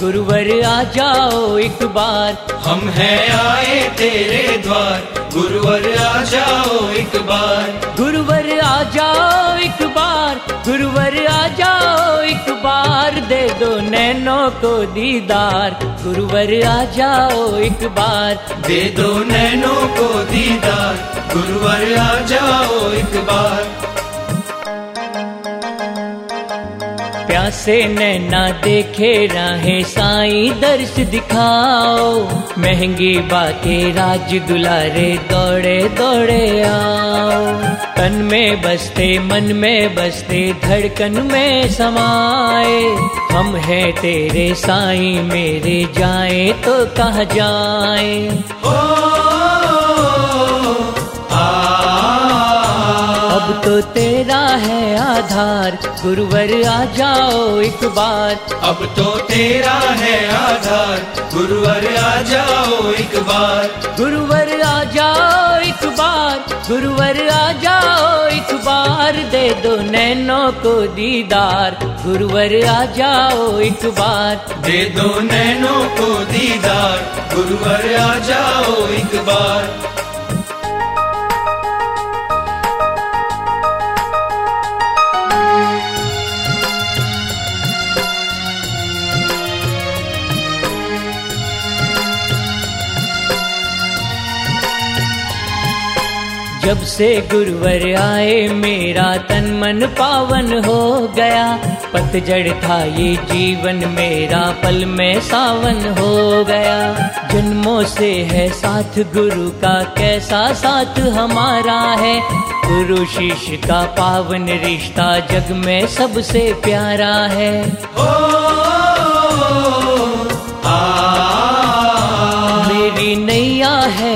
गुरुवर आ जाओ एक बार। हम हैं आए तेरे द्वार। गुरुवर आ जाओ एक बार। गुरुवर आ जाओ एक बार। गुरुवर आ जाओ एक बार। दे दो नैनों को दीदार। गुरुवर आ जाओ एक बार। दे दो नैनों को दीदार। गुरुवर आ जाओ एक बार। प्यासे नैना देखे राहें, साई दर्श दिखाओ। महँगी बातें राज दुलारे दौड़े दौड़े आओ। तन में बसते, मन में बसते, धड़कन में समाए। हम हैं तेरे साई, मेरे जाए तो कहा जाए? ओ अब तो तेरा है आधार। गुरुवर आ जाओ एक बार। अब तो तेरा है आधार। गुरुवर आ जाओ एक बार। गुरुवर आ जाओ एक बार। गुरुवर आ जाओ एक बार। दे दो नैनों को दीदार। गुरुवर आ जाओ एक बार। दे दो नैनों को दीदार। गुरुवर आ जाओ एक बार। जब से गुरुवर आए, मेरा तन मन पावन हो गया। पतझड़ था ये जीवन, मेरा पल में सावन हो गया। जन्मों से है साथ गुरु का, कैसा साथ हमारा है? गुरु शिष्य का पावन रिश्ता जग में सबसे प्यारा है। ओ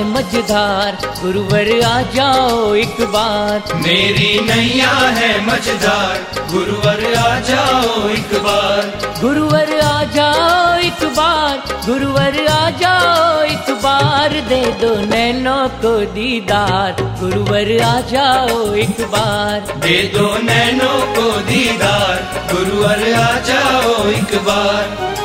मझधार गुरुवर आ जाओ एक बार। मेरी नैया है मझदार गुरुवर आ जाओ एक बार। गुरुवर आ जाओ एक बार गुरुवर आ जाओ एक बार। दे दो नैनों को दीदार गुरुवर आ जाओ एक बार। दे दो नैनों को दीदार गुरुवर आ जाओ एक बार।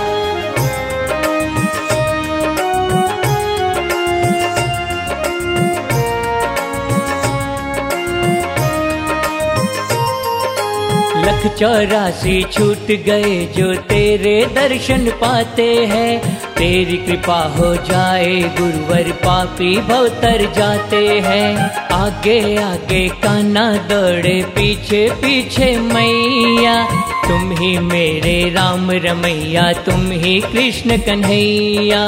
चौरासी छूट गए जो तेरे दर्शन पाते हैं। तेरी कृपा हो जाए, गुरुवर पापी भवतर जाते हैं। आगे आगे काना दौड़े, पीछे पीछे मैया। तुम ही मेरे राम रमैया, तुम ही कृष्ण कन्हैया।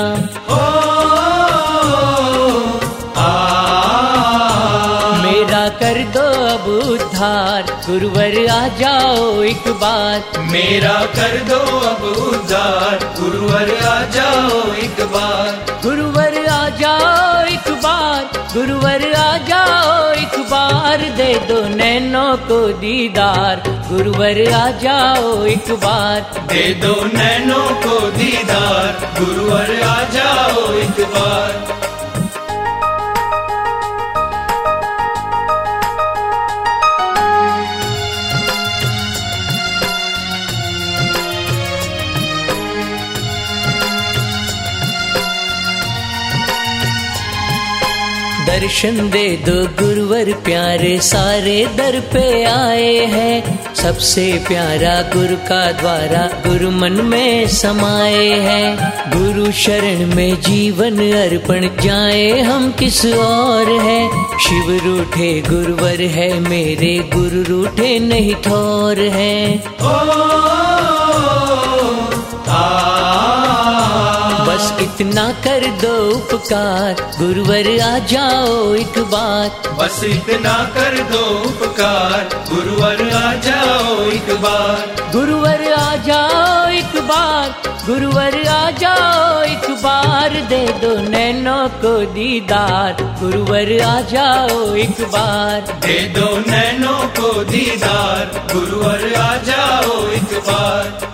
कर दो अब उद्धार। गुरुवर आ जाओ एक बार। मेरा कर दो अब उद्धार। गुरुवर आ जाओ एक बार। गुरुवर आ जाओ एक बार। गुरुवर आ जाओ एक बार। दे दो नैनों को दीदार। गुरुवर आ जाओ एक बार। दे दो नैनों को दीदार। गुरुवर आ जाओ एक बार। दर्शन दे दो गुरुवर प्यारे। सारे दर पे आए हैं। सबसे प्यारा गुरु का द्वारा गुरु मन में समाए हैं। गुरु शरण में जीवन अर्पण जाए हम किस और है। शिव रूठे गुरुवर है मेरे। गुरु रूठे नहीं ठोर है। ओ, आ बस इतना कर दो उपकार। गुरुवर आ जाओ एक बार। बस इतना कर दो उपकार। गुरुवर आ जाओ एक बार। गुरुवर आ जाओ एक बार। गुरुवर आ जाओ एक बार। दे दो नैनों को दीदार। गुरुवर आ जाओ एक बार। दे दो नैनों को दीदार। गुरुवर आ जाओ एक बार।